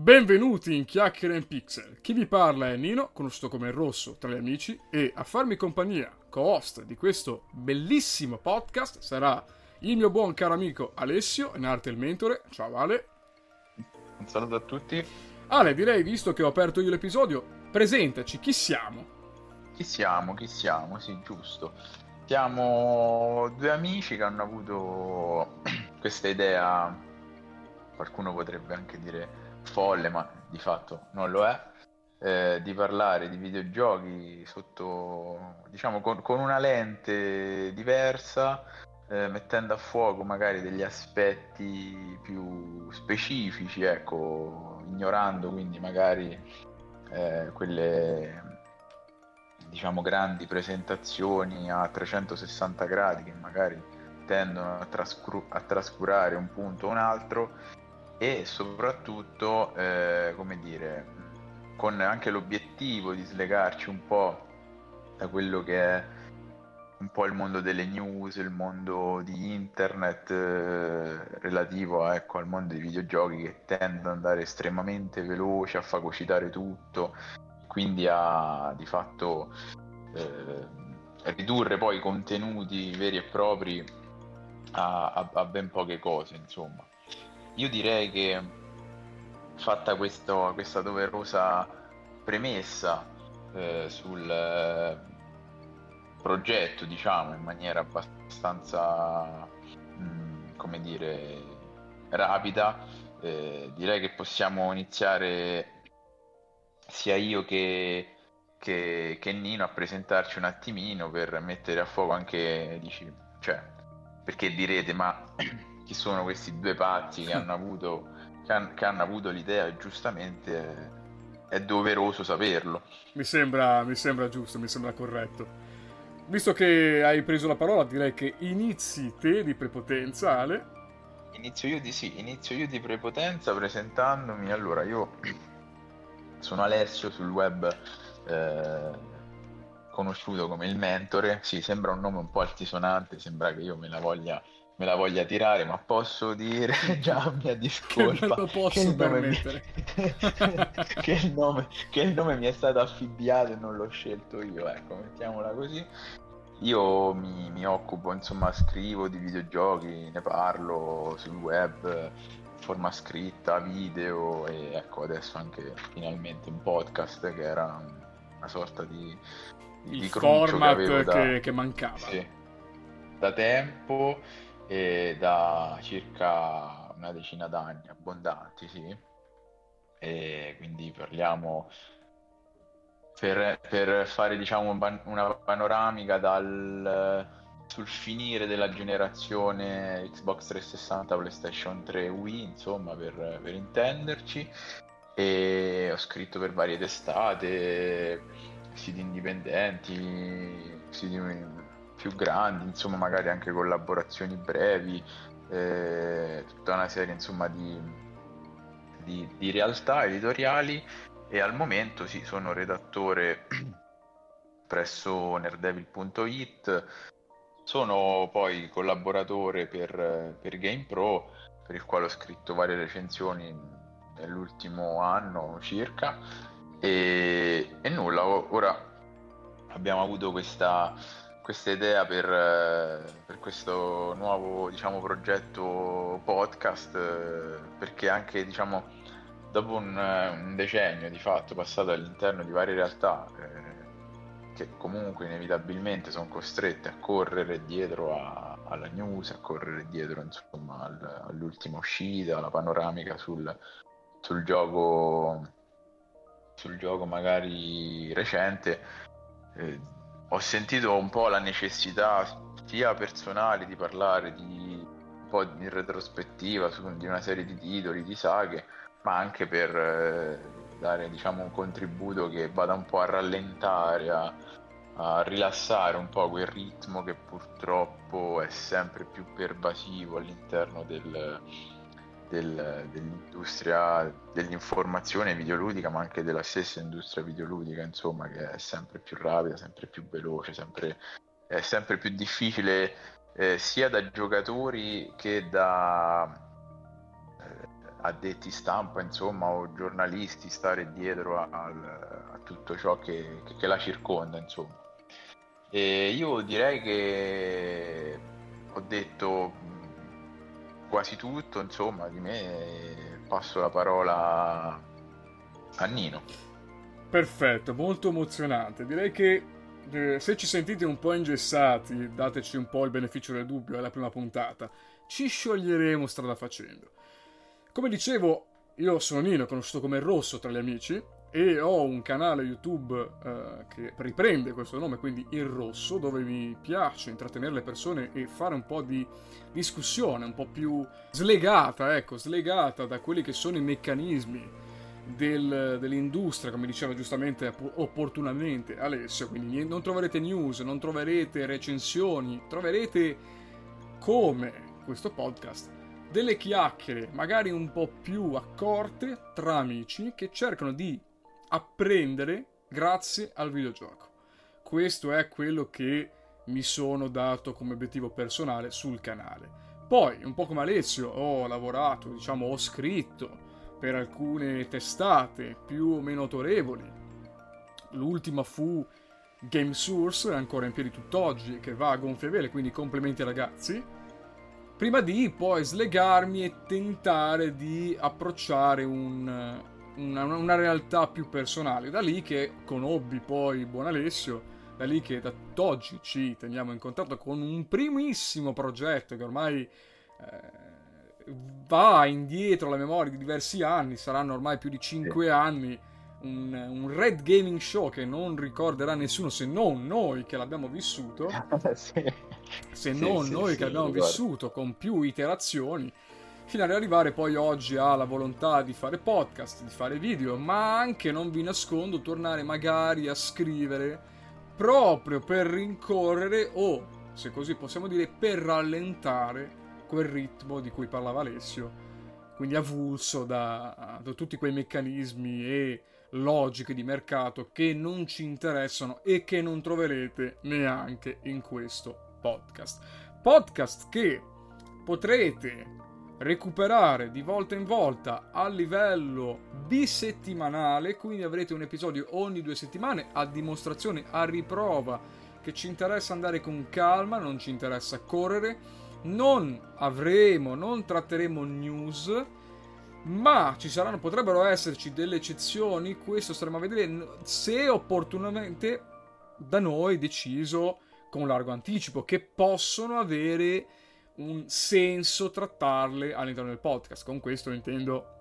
Benvenuti in Chiacchiere in Pixel. Chi vi parla è Nino, conosciuto come Rosso tra gli amici, e a farmi compagnia, co-host di questo bellissimo podcast, sarà il mio buon caro amico Alessio, in arte il mentore. Ciao Ale. Un saluto a tutti. Ale, direi, visto che ho aperto io l'episodio, presentaci, chi siamo? Chi siamo? Chi siamo? Sì, giusto. Siamo due amici che hanno avuto questa idea, qualcuno potrebbe anche dire folle, ma di fatto non lo è, eh, di parlare di videogiochi sotto, diciamo, con, con una lente diversa, eh, mettendo a fuoco magari degli aspetti più specifici, ecco, ignorando quindi magari eh, quelle diciamo grandi presentazioni a 360 gradi che magari tendono a, trascur- a trascurare un punto o un altro e soprattutto, eh, come dire, con anche l'obiettivo di slegarci un po' da quello che è un po' il mondo delle news, il mondo di internet eh, relativo ecco, al mondo dei videogiochi che tende ad andare estremamente veloce, a fagocitare tutto, quindi a di fatto eh, ridurre poi i contenuti veri e propri a, a, a ben poche cose, insomma. Io direi che fatta questo, questa doverosa premessa eh, sul eh, progetto, diciamo, in maniera abbastanza, mh, mm, come dire, rapida, eh, direi che possiamo iniziare sia io che, che, che, Nino a presentarci un attimino per mettere a fuoco anche, dici, cioè, perché direte, ma chi sono questi due pazzi che hanno avuto, che han, che hanno avuto l'idea e giustamente è, è doveroso saperlo. Mi sembra, mi sembra giusto, mi sembra corretto. Visto che hai preso la parola, direi che inizi te di prepotenza, Ale. Inizio io di sì, inizio io di prepotenza presentandomi. Allora, io sono Alessio sul web, eh, conosciuto come il mentore. Sì, sembra un nome un po' altisonante, sembra che io me la voglia me la voglia tirare, ma posso dire già mia discolpa che, posso che, il mi... che, il nome, che il nome mi è stato affibbiato e non l'ho scelto io, ecco, mettiamola così. Io mi, mi, occupo, insomma, scrivo di videogiochi, ne parlo sul web, forma scritta, video e ecco adesso anche finalmente un podcast che era una sorta di, di, Il format che, da, che mancava. Sì, da tempo e da circa una decina d'anni, abbondanti, sì. E quindi parliamo per, per fare diciamo una panoramica dal sul finire della generazione Xbox 360, PlayStation 3, Wii, insomma, per, per intenderci. E ho scritto per varie testate, siti indipendenti, siti più grandi, insomma magari anche collaborazioni brevi, eh, tutta una serie insomma di, di, di, realtà editoriali. E al momento sì, sono redattore presso nerdevil.it, sono poi collaboratore per, per GamePro per il quale ho scritto varie recensioni nell'ultimo anno circa. E, e nulla, ora abbiamo avuto questa questa idea per, eh, per, questo nuovo diciamo, progetto podcast eh, perché anche diciamo, dopo un, un, decennio di fatto passato all'interno di varie realtà eh, che comunque inevitabilmente sono costrette a correre dietro a, alla news, a correre dietro insomma, al, all'ultima uscita, alla panoramica sul, sul gioco sul gioco magari recente eh, ho sentito un po' la necessità sia personale di parlare di un po' di retrospettiva su, di una serie di titoli, di saghe, ma anche per eh, dare diciamo, un contributo che vada un po' a rallentare, a, a rilassare un po' quel ritmo che purtroppo è sempre più pervasivo all'interno del, del, dell'industria dell'informazione videoludica, ma anche della stessa industria videoludica, insomma, che è sempre più rapida, sempre più veloce, sempre, è sempre più difficile eh, sia da giocatori che da, eh, addetti stampa, insomma, o giornalisti stare dietro a, a tutto ciò che, che, che, la circonda, insomma. E io direi che ho detto quasi tutto, insomma, di me passo la parola a Nino. Perfetto, molto emozionante. Direi che eh, se ci sentite un po' ingessati, dateci un po' il beneficio del dubbio, è la prima puntata. Ci scioglieremo strada facendo. Come dicevo, io sono Nino, conosciuto come Rosso tra gli amici, e ho un canale YouTube eh, che riprende questo nome, quindi Il Rosso, dove mi piace intrattenere le persone e fare un po' di discussione, un po' più slegata, ecco, slegata da quelli che sono i meccanismi del, dell'industria, come diceva giustamente opportunamente Alessio, quindi non troverete news, non troverete recensioni, troverete come questo podcast delle chiacchiere magari un po' più accorte tra amici che cercano di apprendere grazie al videogioco. Questo è quello che mi sono dato come obiettivo personale sul canale. Poi, un po' come Alessio, ho lavorato, diciamo, ho scritto per alcune testate più o meno autorevoli. L'ultima fu Game Source, ancora in piedi tutt'oggi, che va a gonfie vele, quindi complimenti ragazzi. Prima di poi slegarmi e tentare di approcciare un, una, una, realtà più personale. Da lì che conobbi poi Buon Alessio, da lì che da oggi ci teniamo in contatto con un primissimo progetto che ormai eh, va indietro alla memoria di diversi anni, saranno ormai più di 5 sì. anni, un, un, Red Gaming Show che non ricorderà nessuno se non noi che l'abbiamo vissuto, sì. se sì, non noi che l'abbiamo vissuto con più iterazioni, fino ad arrivare poi oggi alla volontà di fare podcast, di fare video, ma anche, non vi nascondo, tornare magari a scrivere proprio per rincorrere o, se così possiamo dire, per rallentare quel ritmo di cui parlava Alessio, quindi avulso da, da tutti quei meccanismi e logiche di mercato che non ci interessano e che non troverete neanche in questo podcast. Podcast che potrete recuperare di volta in volta a livello bisettimanale, quindi avrete un episodio ogni due settimane a dimostrazione, a riprova che ci interessa andare con calma, non ci interessa correre non avremo, non tratteremo news, ma ci saranno, potrebbero esserci delle eccezioni, questo staremo a vedere se opportunamente da noi deciso con largo anticipo, che possono avere un senso trattarle all'interno del podcast. Con questo intendo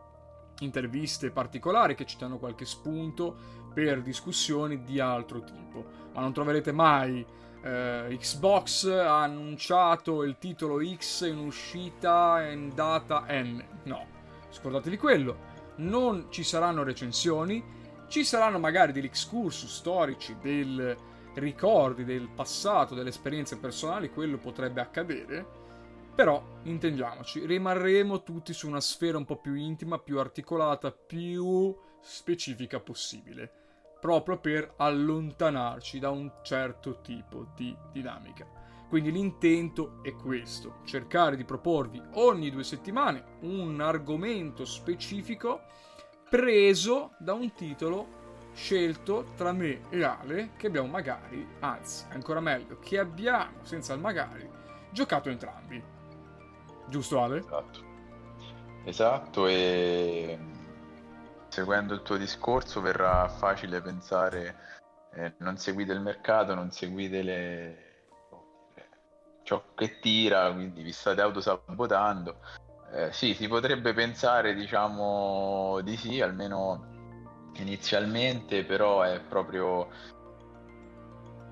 interviste particolari che ci danno qualche spunto per discussioni di altro tipo, ma non troverete mai eh, Xbox ha annunciato il titolo X in uscita in data N. No, scordatevi quello. Non ci saranno recensioni, ci saranno magari degli excursus storici, dei ricordi del passato, delle esperienze personali, quello potrebbe accadere. Però, intendiamoci, rimarremo tutti su una sfera un po' più intima, più articolata, più specifica possibile proprio per allontanarci da un certo tipo di dinamica. Quindi l'intento è questo, cercare di proporvi ogni due settimane un argomento specifico preso da un titolo scelto tra me e Ale che abbiamo magari, anzi ancora meglio, che abbiamo senza il magari giocato entrambi. Giusto Ale? Esatto. Esatto e seguendo il tuo discorso verrà facile pensare eh, non seguite il mercato, non seguite le... ciò che tira, quindi vi state autosabotando. Eh, sì, si potrebbe pensare, diciamo, di sì, almeno inizialmente, però è proprio,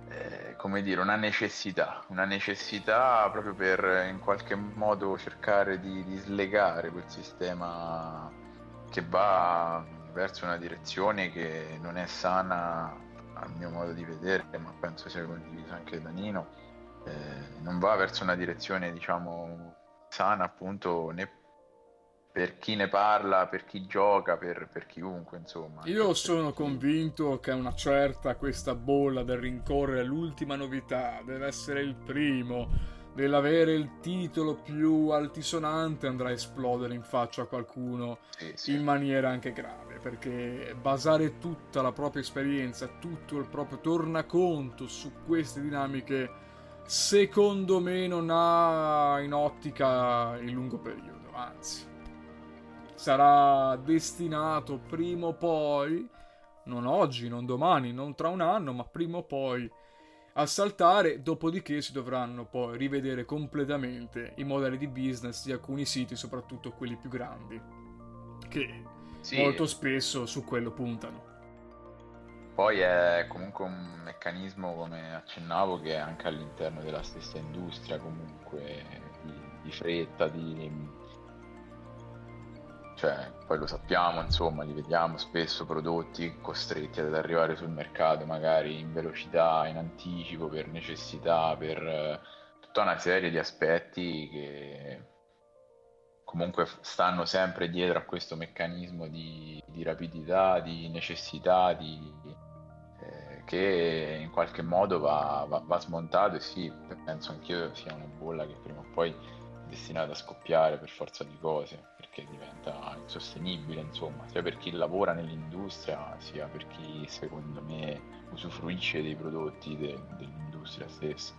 eh, come dire, una necessità, una necessità proprio per in qualche modo cercare di, di slegare quel sistema che va verso una direzione che non è sana al mio modo di vedere, ma penso sia condiviso anche da Nino, eh, non va verso una direzione diciamo sana appunto né per chi ne parla, per chi gioca, per, per chiunque insomma. Io sono convinto che una certa questa bolla del rincorrere l'ultima novità, deve essere il primo, nell'avere il titolo più altisonante andrà a esplodere in faccia a qualcuno Sì, sì. in maniera anche grave, perché basare tutta la propria esperienza, tutto il proprio tornaconto su queste dinamiche, secondo me non ha in ottica il lungo periodo, anzi sarà destinato prima o poi, non oggi, non domani, non tra un anno, ma prima o poi a saltare, dopodiché si dovranno poi rivedere completamente i modelli di business di alcuni siti, soprattutto quelli più grandi, che Sì, molto spesso su quello puntano. Poi è comunque un meccanismo, come accennavo, che è anche all'interno della stessa industria, comunque di, di fretta, di... Cioè, poi lo sappiamo, insomma, li vediamo spesso prodotti costretti ad arrivare sul mercato magari in velocità, in anticipo, per necessità, per eh, tutta una serie di aspetti che comunque stanno sempre dietro a questo meccanismo di, di rapidità, di necessità, di, eh, che in qualche modo va, va- va smontato e sì, penso anch'io sia una bolla che prima o poi è destinata a scoppiare per forza di cose, perché diventa insostenibile, insomma, sia per chi lavora nell'industria, sia per chi secondo me usufruisce dei prodotti de- dell'industria stessa.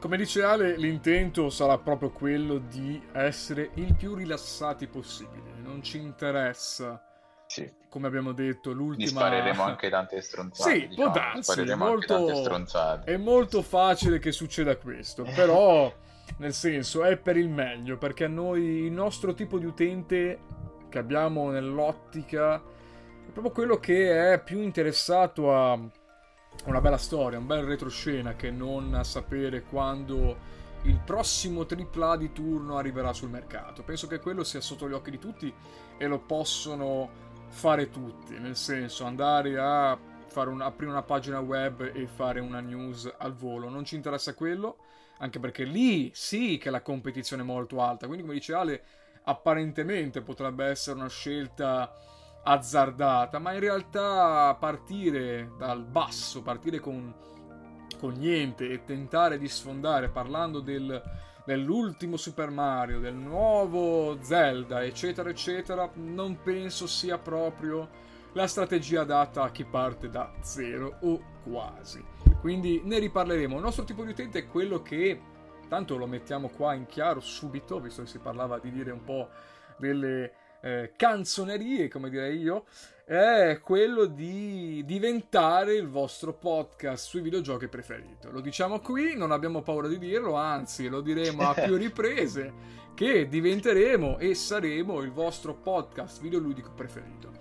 Come dice Ale, l'intento sarà proprio quello di essere il più rilassati possibile. Non ci interessa, Sì, come abbiamo detto, l'ultima... spareremo anche tante stronzate, Sì, può diciamo, darsi, anche tante molto- stronzate. È molto facile che succeda questo, però nel senso è per il meglio, perché noi il nostro tipo di utente che abbiamo nell'ottica è proprio quello che è più interessato a una bella storia, un bel retroscena che non a sapere quando il prossimo AAA di turno arriverà sul mercato. Penso che quello sia sotto gli occhi di tutti e lo possono fare tutti, nel senso andare a fare un- aprire una pagina web e fare una news al volo, non ci interessa quello, anche perché lì sì che la competizione è molto alta, quindi come dice Ale, apparentemente potrebbe essere una scelta azzardata, ma in realtà partire dal basso, partire con, con niente e tentare di sfondare parlando del, dell'ultimo Super Mario, del nuovo Zelda, eccetera, eccetera, non penso sia proprio la strategia adatta a chi parte da zero o quasi. Quindi ne riparleremo. Il nostro tipo di utente è quello che, tanto lo mettiamo qua in chiaro subito, visto che si parlava di dire un po' delle eh, canzonerie, come direi io, è quello di diventare il vostro podcast sui videogiochi preferito. Lo diciamo qui, non abbiamo paura di dirlo, anzi lo diremo a più riprese che diventeremo e saremo il vostro podcast videoludico preferito.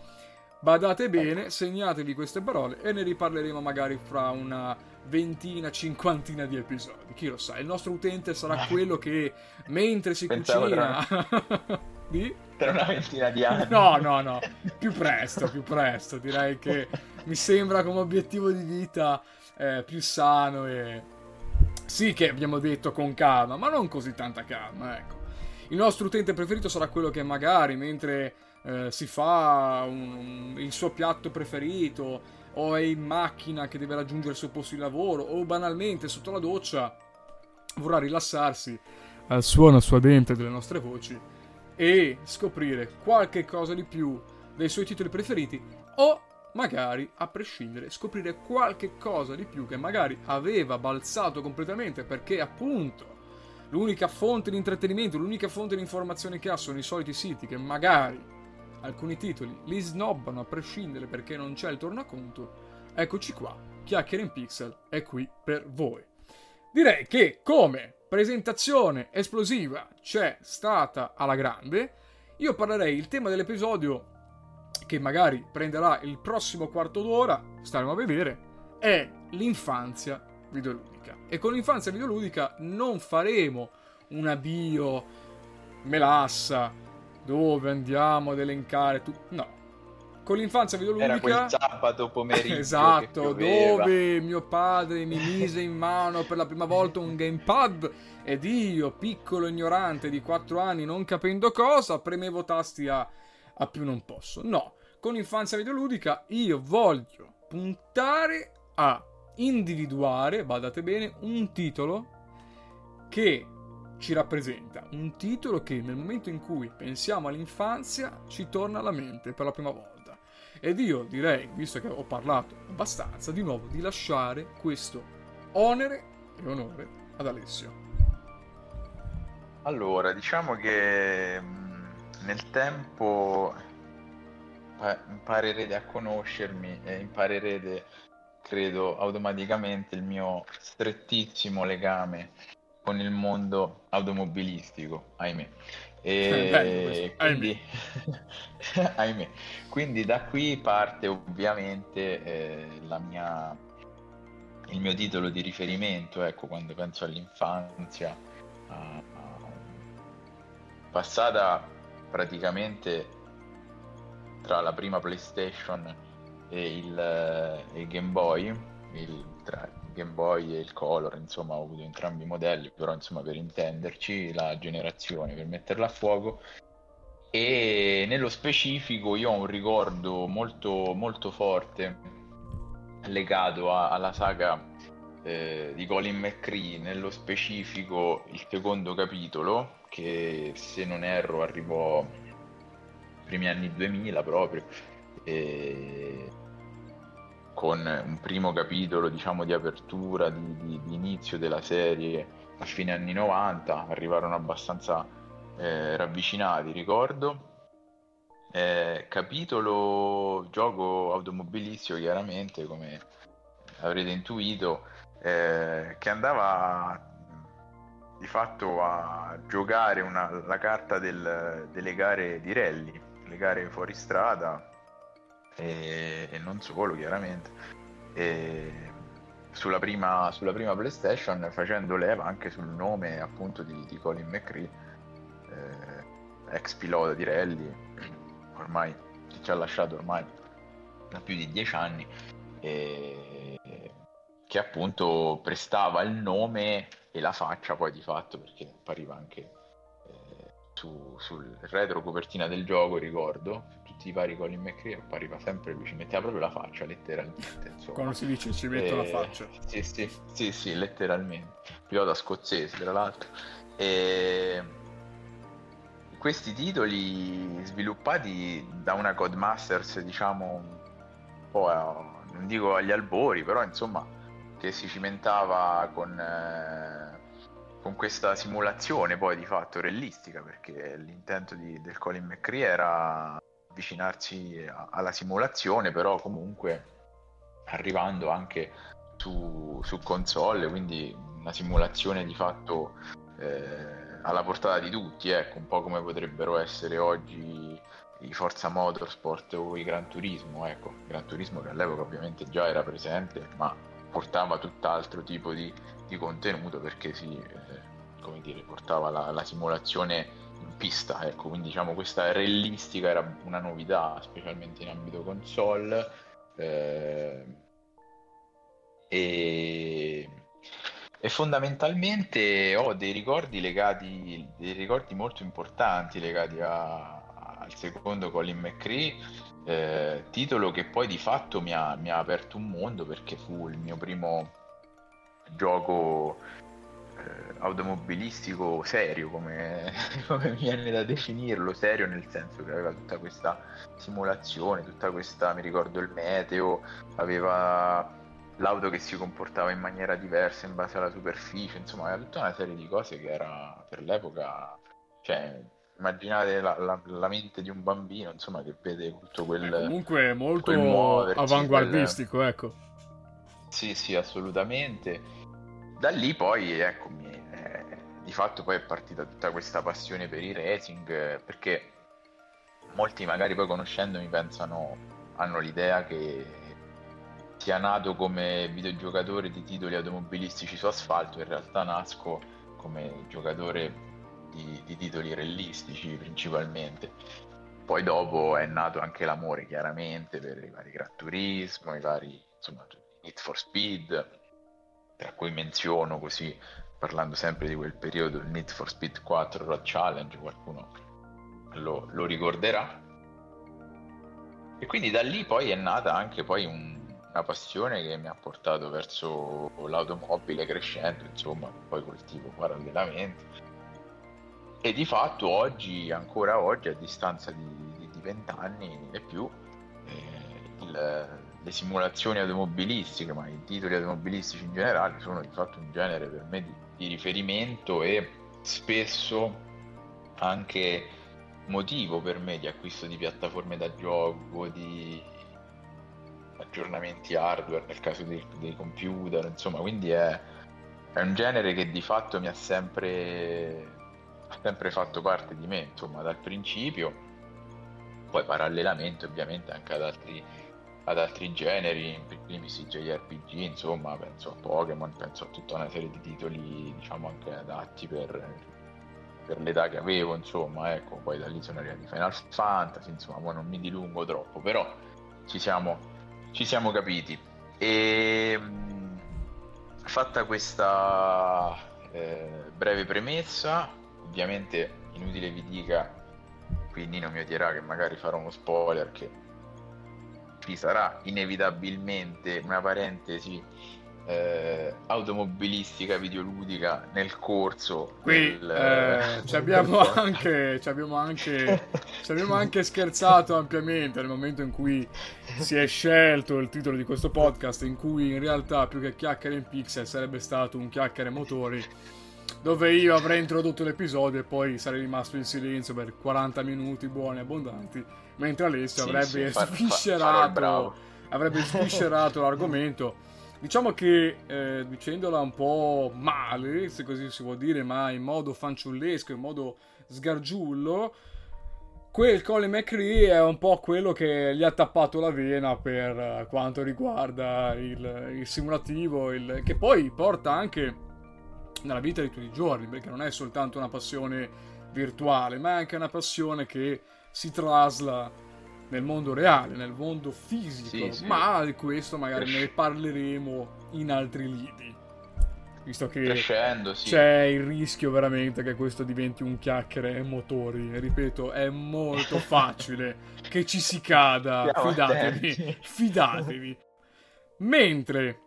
Badate bene, segnatevi queste parole e ne riparleremo magari fra una ventina, cinquantina di episodi. Chi lo sa, il nostro utente sarà quello che mentre si Pensavo cucina... di? Tra una ventina di anni. No, no, no, più presto, più presto. Direi che mi sembra come obiettivo di vita eh, più sano e... Sì che abbiamo detto con calma, ma non così tanta calma, ecco. Il nostro utente preferito sarà quello che magari mentre eh, si fa un- un- il suo piatto preferito o è in macchina che deve raggiungere il suo posto di lavoro o banalmente sotto la doccia vorrà rilassarsi al suono suadente delle nostre voci e scoprire qualche cosa di più dei suoi titoli preferiti o magari a prescindere scoprire qualche cosa di più che magari aveva balzato completamente perché appunto l'unica fonte di intrattenimento, l'unica fonte di informazione che ha sono i soliti siti che magari alcuni titoli li snobbano a prescindere perché non c'è il tornaconto. Eccoci qua, Chiacchiere in Pixel è qui per voi. Direi che come presentazione esplosiva c'è stata alla grande, io parlerei il tema dell'episodio che magari prenderà il prossimo quarto d'ora, staremo a vedere, è l'infanzia videoludica. E con l'infanzia videoludica non faremo una bio melassa dove andiamo ad elencare tu- no. Con l'infanzia videoludica Era quel sabato pomeriggio Esatto, dove mio padre mi mise in mano per la prima volta un gamepad ed io, piccolo ignorante di 4 anni, non capendo cosa, premevo tasti a, a più non posso. No, con infanzia videoludica io voglio puntare a individuare, badate bene, un titolo che ci rappresenta, un titolo che nel momento in cui pensiamo all'infanzia ci torna alla mente per la prima volta. Ed io direi, visto che ho parlato abbastanza, di nuovo di lasciare questo onere e onore ad Alessio. Allora, diciamo che mm, nel tempo imparerete a conoscermi e imparerete, credo, automaticamente il mio strettissimo legame con il mondo automobilistico, ahimè. E quindi, ahimè. quindi da qui parte ovviamente eh, la mia, il mio titolo di riferimento, ecco, quando penso all'infanzia, a, passata praticamente tra la prima PlayStation e il, il Game Boy, il, tra Game Boy e il Color, insomma ho avuto entrambi i modelli, però insomma per intenderci la generazione, per metterla a fuoco. E nello specifico io ho un ricordo molto, molto forte legato a, alla saga eh, di Colin McCree, nello specifico il secondo capitolo, che se non erro arrivò primi anni 2000 proprio, e con un primo capitolo diciamo di apertura, di, di, di, inizio della serie a fine anni 90, arrivarono abbastanza eh, ravvicinati, ricordo. Eh, capitolo gioco automobilistico chiaramente come avrete intuito eh, che andava di fatto a giocare una, la carta del, delle gare di rally le gare fuori strada e, e non solo chiaramente. E sulla, prima, sulla prima PlayStation facendo leva anche sul nome appunto di, di Colin McCree, eh, ex pilota di rally, ormai ci ha lasciato ormai da più di dieci anni, e, che appunto prestava il nome e la faccia poi di fatto perché appariva anche su, sul retro copertina del gioco, ricordo, tutti i vari Colin McRae appariva sempre lui, ci metteva proprio la faccia, letteralmente. Insomma. Quando si dice ci metto e... la faccia. Sì, sì, sì, sì, letteralmente. Pilota scozzese, tra l'altro. E questi titoli sviluppati da una Codemasters, diciamo, un po' a, non dico agli albori, però insomma, che si cimentava con... Eh, con questa simulazione poi di fatto realistica, perché l'intento di, del Colin McCree era avvicinarsi a, alla simulazione, però comunque arrivando anche su, su console, quindi una simulazione di fatto eh, alla portata di tutti, ecco, un po' come potrebbero essere oggi i Forza Motorsport o i Gran Turismo, ecco, Gran Turismo che all'epoca ovviamente già era presente, ma portava tutt'altro tipo di, di contenuto perché si, eh, come dire, portava la, la, simulazione pista, ecco, quindi diciamo questa realistica era una novità, specialmente in ambito console. Eh, e, e, fondamentalmente ho dei ricordi legati, dei ricordi molto importanti legati a, al secondo Colin McCree eh, titolo che poi di fatto mi ha, mi ha, aperto un mondo perché fu il mio primo gioco automobilistico serio, come, come viene da definirlo, serio nel senso che aveva tutta questa simulazione, tutta questa, mi ricordo il meteo, aveva l'auto che si comportava in maniera diversa in base alla superficie, insomma aveva tutta una serie di cose che era per l'epoca, cioè immaginate la, la, la, mente di un bambino, insomma, che vede tutto quel... È comunque molto muoversi, avanguardistico, quel... ecco. Sì, sì, assolutamente. Da lì poi, eccomi, eh, di fatto poi è partita tutta questa passione per i racing, eh, perché molti magari poi conoscendomi pensano, hanno l'idea che sia nato come videogiocatore di titoli automobilistici su asfalto, in realtà nasco come giocatore di, di titoli realistici principalmente. Poi dopo è nato anche l'amore chiaramente per i vari Gran Turismo, i vari insomma, Need for Speed, tra cui menziono così, parlando sempre di quel periodo, il Need for Speed 4 Road Challenge, qualcuno lo, lo ricorderà. E quindi da lì poi è nata anche poi un, una passione che mi ha portato verso l'automobile crescendo, insomma, poi coltivo parallelamente. E di fatto oggi, ancora oggi, a distanza di, di 20 anni e più, eh, il, le simulazioni automobilistiche, ma i titoli automobilistici in generale, sono di fatto un genere per me di, di riferimento e spesso anche motivo per me di acquisto di piattaforme da gioco, di aggiornamenti hardware nel caso dei, dei computer, insomma, quindi è, è, un genere che di fatto mi ha sempre, ha sempre fatto parte di me, insomma, dal principio, poi parallelamente ovviamente anche ad altri, ad altri generi, in primis JRPG, insomma, penso a Pokémon, penso a tutta una serie di titoli, diciamo, anche adatti per, per l'età che avevo, insomma, ecco, poi da lì sono arrivati Final Fantasy, insomma, non mi dilungo troppo, però ci siamo ci siamo capiti. E fatta questa eh, breve premessa, ovviamente inutile vi dica, qui Nino mi odierà che magari farò uno spoiler che ci sarà inevitabilmente una parentesi eh, automobilistica videoludica nel corso. Qui del, eh, ci, abbiamo anche, ci, abbiamo anche, ci abbiamo anche scherzato ampiamente nel momento in cui si è scelto il titolo di questo podcast, in cui in realtà più che chiacchiere in pixel sarebbe stato un chiacchiere motori. Dove io avrei introdotto l'episodio e poi sarei rimasto in silenzio per 40 minuti buoni e abbondanti, mentre Alessio sì, avrebbe sì, sviscerato, avrebbe sviscerato l'argomento. Diciamo che eh, dicendola un po' male, se così si può dire, ma in modo fanciullesco, in modo sgargiullo, quel Colin McRae è un po' quello che gli ha tappato la vena per quanto riguarda il, il simulativo, il, che poi porta anche nella vita di tutti i giorni, perché non è soltanto una passione virtuale, ma è anche una passione che si trasla nel mondo reale, nel mondo fisico, sì, sì. ma di questo magari ne parleremo in altri lidi. Visto che sì. c'è il rischio veramente che questo diventi un chiacchiere e motori. E ripeto, è molto facile che ci si cada. fidatevi, fidatevi. Mentre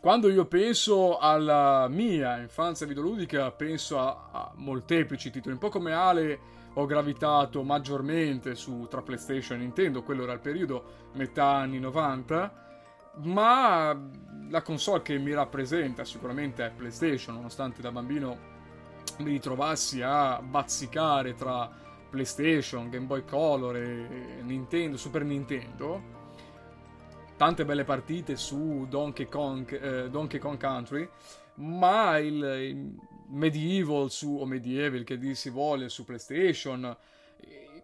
quando io penso alla mia infanzia videoludica, penso a, a molteplici titoli, un po' come Ale ho gravitato maggiormente su tra PlayStation e Nintendo, quello era il periodo metà anni 90, ma la console che mi rappresenta sicuramente è PlayStation, nonostante da bambino mi ritrovassi a bazzicare tra PlayStation, Game Boy Color e Nintendo, Super Nintendo. Tante belle partite su Donkey Kong, eh, Donkey Kong Country, ma il, il Medieval su, o Medieval che dir si vuole su PlayStation.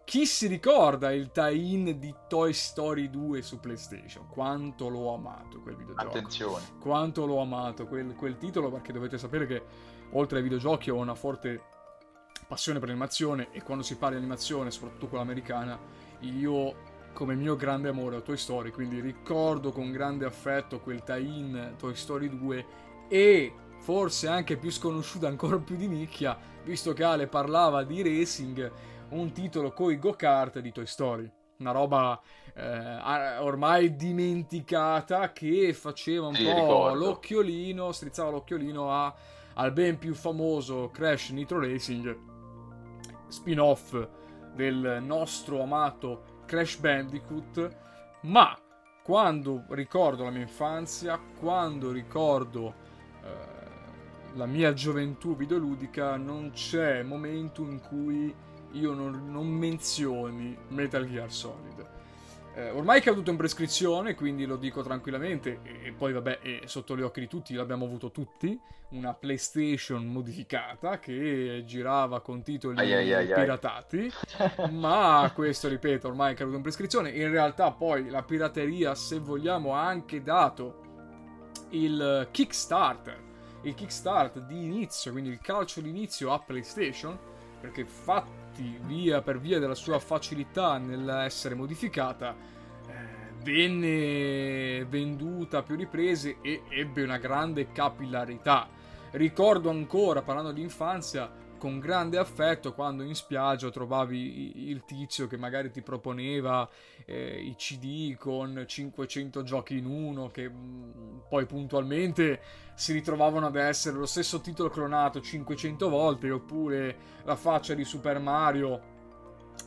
Chi si ricorda il tie-in di Toy Story 2 su PlayStation? Quanto l'ho amato quel videogioco. Attenzione. Quanto l'ho amato quel, quel titolo perché dovete sapere che oltre ai videogiochi ho una forte passione per l'animazione e quando si parla di animazione, soprattutto quella americana, io come mio grande amore ho Toy Story, quindi ricordo con grande affetto quel tie-in Toy Story 2 e forse anche più sconosciuta, ancora più di nicchia, visto che Ale parlava di racing, un titolo coi go-kart di Toy Story. Una roba eh, ormai dimenticata che faceva un sì, po' ricordo. l'occhiolino, strizzava l'occhiolino a, al ben più famoso Crash Nitro Racing, spin-off del nostro amato Crash Bandicoot, ma quando ricordo la mia infanzia, quando ricordo eh, la mia gioventù videoludica non c'è momento in cui io non, non menzioni Metal Gear Solid. Eh, ormai è caduto in prescrizione, quindi lo dico tranquillamente, e, e poi vabbè, è sotto gli occhi di tutti l'abbiamo avuto tutti, una PlayStation modificata che girava con titoli ai ai ai piratati, ma questo, ripeto, ormai è caduto in prescrizione. In realtà poi la pirateria, se vogliamo, ha anche dato il Kickstarter il kickstart di inizio, quindi il calcio di inizio a PlayStation, perché fatti via per via della sua facilità nell'essere modificata, eh, venne venduta a più riprese e ebbe una grande capillarità. Ricordo ancora, parlando di infanzia, con grande affetto quando in spiaggia trovavi il tizio che magari ti proponeva eh, i CD con 500 giochi in uno che mm, poi puntualmente si ritrovavano ad essere lo stesso titolo clonato 500 volte oppure la faccia di Super Mario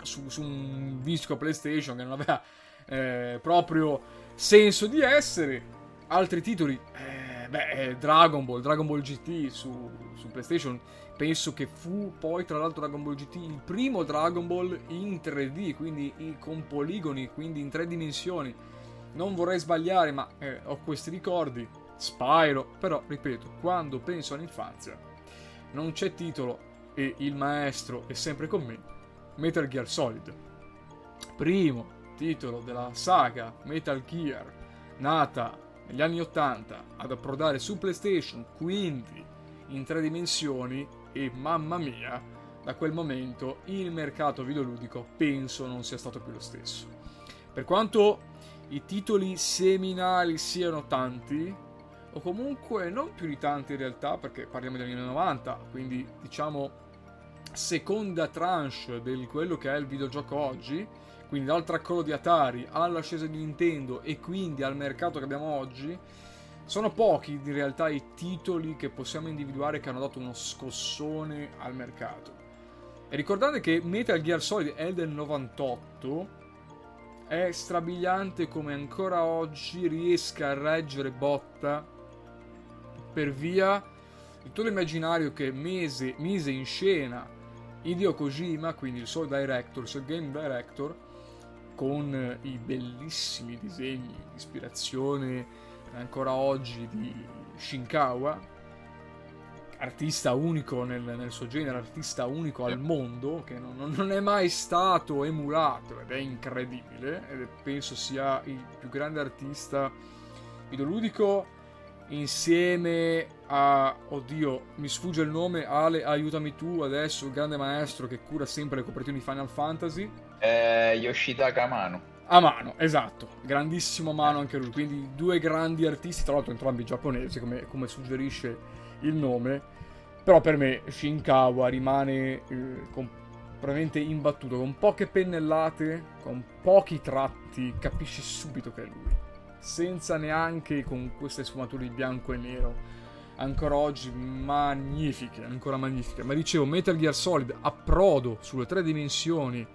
su, su un disco PlayStation che non aveva eh, proprio senso di essere altri titoli eh, beh Dragon Ball Dragon Ball GT su, su PlayStation penso che fu poi tra l'altro Dragon Ball GT il primo Dragon Ball in 3D, quindi con poligoni, quindi in tre dimensioni. Non vorrei sbagliare, ma eh, ho questi ricordi. Spyro, però ripeto, quando penso all'infanzia non c'è titolo e il maestro è sempre con me. Metal Gear Solid. Primo titolo della saga Metal Gear, nata negli anni 80 ad approdare su PlayStation, quindi in tre dimensioni e mamma mia, da quel momento il mercato videoludico penso non sia stato più lo stesso. Per quanto i titoli seminali siano tanti, o comunque non più di tanti in realtà, perché parliamo degli anni 90, quindi diciamo seconda tranche di quello che è il videogioco oggi, quindi dal traccolo di Atari all'ascesa di Nintendo e quindi al mercato che abbiamo oggi, sono pochi in realtà i titoli che possiamo individuare che hanno dato uno scossone al mercato. E ricordate che Metal Gear Solid è del 98, è strabiliante come ancora oggi riesca a reggere botta per via di tutto l'immaginario che mise, mise in scena Hideo Kojima, quindi il suo director, il suo game director, con i bellissimi disegni di ispirazione ancora oggi di Shinkawa, artista unico nel, nel, suo genere, artista unico al mondo, che non, non, è mai stato emulato ed è incredibile, ed penso sia il più grande artista videoludico insieme a, oddio, mi sfugge il nome, Ale, aiutami tu adesso, il grande maestro che cura sempre le copertine di Final Fantasy. Eh, Yoshitaka Amano. A mano, esatto, grandissimo mano anche lui, quindi due grandi artisti, tra l'altro entrambi giapponesi come, come suggerisce il nome, però per me Shinkawa rimane eh, completamente imbattuto, con poche pennellate, con pochi tratti, capisci subito che è lui, senza neanche con queste sfumature di bianco e nero, ancora oggi magnifiche, ancora magnifiche, ma dicevo Metal Gear Solid approdo sulle tre dimensioni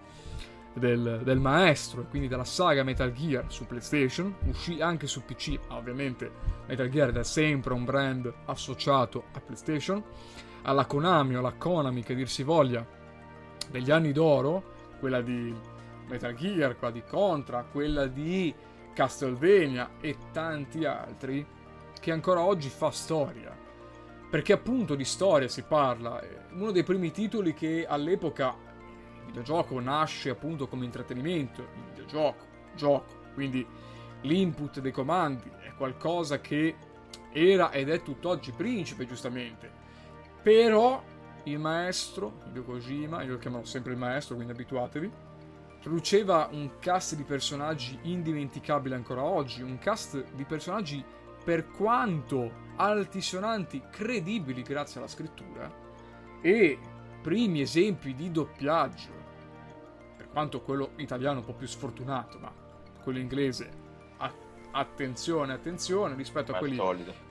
del, del, maestro e quindi della saga Metal Gear su PlayStation, uscì anche su PC, ovviamente Metal Gear è da sempre un brand associato a PlayStation, alla Konami o alla Konami che dir si voglia degli anni d'oro, quella di Metal Gear, quella di Contra, quella di Castlevania e tanti altri, che ancora oggi fa storia. Perché appunto di storia si parla. Uno dei primi titoli che all'epoca videogioco nasce appunto come intrattenimento, il videogioco, gioco, quindi l'input dei comandi è qualcosa che era ed è tutt'oggi principe, giustamente. Però il maestro, Hideo Kojima, io lo chiamo sempre il maestro, quindi abituatevi, produceva un cast di personaggi indimenticabile ancora oggi, un cast di personaggi per quanto altisonanti, credibili grazie alla scrittura, e primi esempi di doppiaggio quanto quello italiano un po' più sfortunato, ma quello inglese, attenzione, attenzione rispetto a quelli,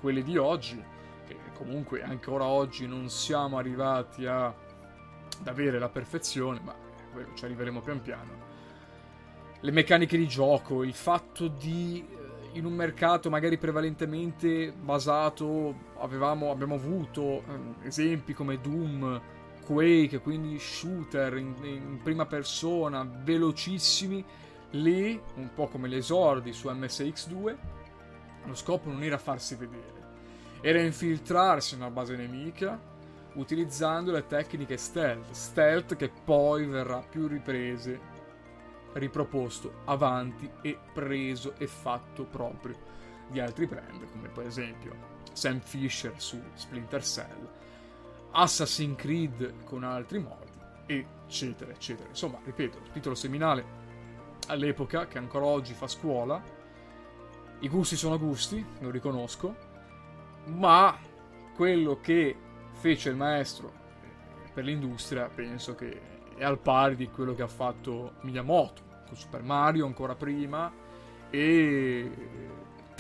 quelli, di oggi, che comunque ancora oggi non siamo arrivati a, ad avere la perfezione, ma quello ci arriveremo pian piano. Le meccaniche di gioco, il fatto di eh, in un mercato magari prevalentemente basato, avevamo, abbiamo avuto eh, esempi come Doom, Quake, quindi shooter in, in prima persona, velocissimi, lì, un po' come gli esordi su MSX2, lo scopo non era farsi vedere, era infiltrarsi nella base nemica utilizzando le tecniche stealth, stealth che poi verrà più riprese, riproposto avanti e preso e fatto proprio di altri brand, come per esempio Sam Fisher su Splinter Cell Assassin's Creed con altri modi, eccetera, eccetera. Insomma, ripeto, titolo seminale all'epoca che ancora oggi fa scuola. I gusti sono gusti, lo riconosco, ma quello che fece il maestro, per l'industria penso che è al pari di quello che ha fatto Miyamoto con Super Mario ancora prima e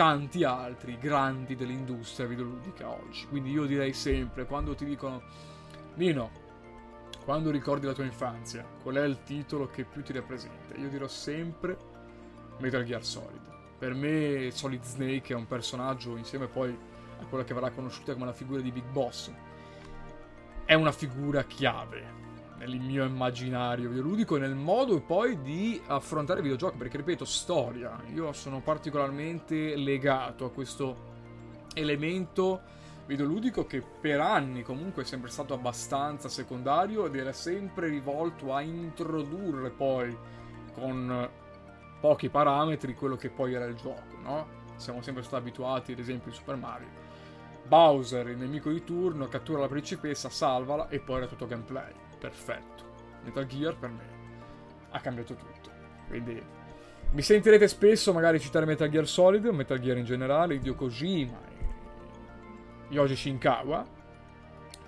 tanti altri grandi dell'industria videoludica oggi. Quindi io direi sempre, quando ti dicono, Nino, quando ricordi la tua infanzia, qual è il titolo che più ti rappresenta? Io dirò sempre Metal Gear Solid. Per me Solid Snake è un personaggio, insieme poi a quella che verrà conosciuta come la figura di Big Boss, è una figura chiave nel mio immaginario videoludico e nel modo poi di affrontare i videogiochi, perché ripeto, storia. Io sono particolarmente legato a questo elemento videoludico che per anni comunque è sempre stato abbastanza secondario ed era sempre rivolto a introdurre poi con pochi parametri quello che poi era il gioco, no? Siamo sempre stati abituati, ad esempio, in Super Mario. Bowser, il nemico di turno, cattura la principessa, salvala e poi era tutto gameplay perfetto. Metal Gear per me ha cambiato tutto. Quindi mi sentirete spesso magari citare Metal Gear Solid, Metal Gear in generale, Hideo Kojima, Yoji Shinkawa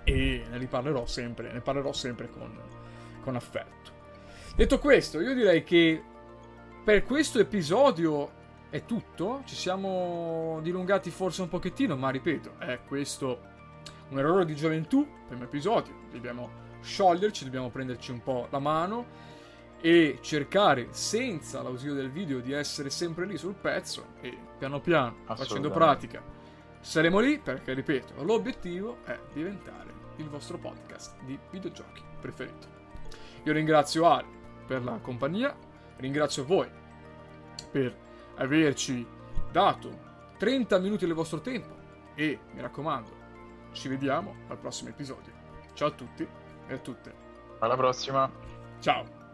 e ne riparlerò sempre, ne parlerò sempre con, con affetto. Detto questo, io direi che per questo episodio è tutto. Ci siamo dilungati forse un pochettino, ma ripeto, è questo un errore di gioventù, primo episodio. Dobbiamo scioglierci, dobbiamo prenderci un po' la mano e cercare senza l'ausilio del video di essere sempre lì sul pezzo e piano piano facendo pratica. Saremo lì perché ripeto l'obiettivo è diventare il vostro podcast di videogiochi preferito. Io ringrazio Ali per la compagnia ringrazio voi per averci dato 30 minuti del vostro tempo e mi raccomando ci vediamo al prossimo episodio. Ciao a tutti e a tutte. Alla prossima. Ciao.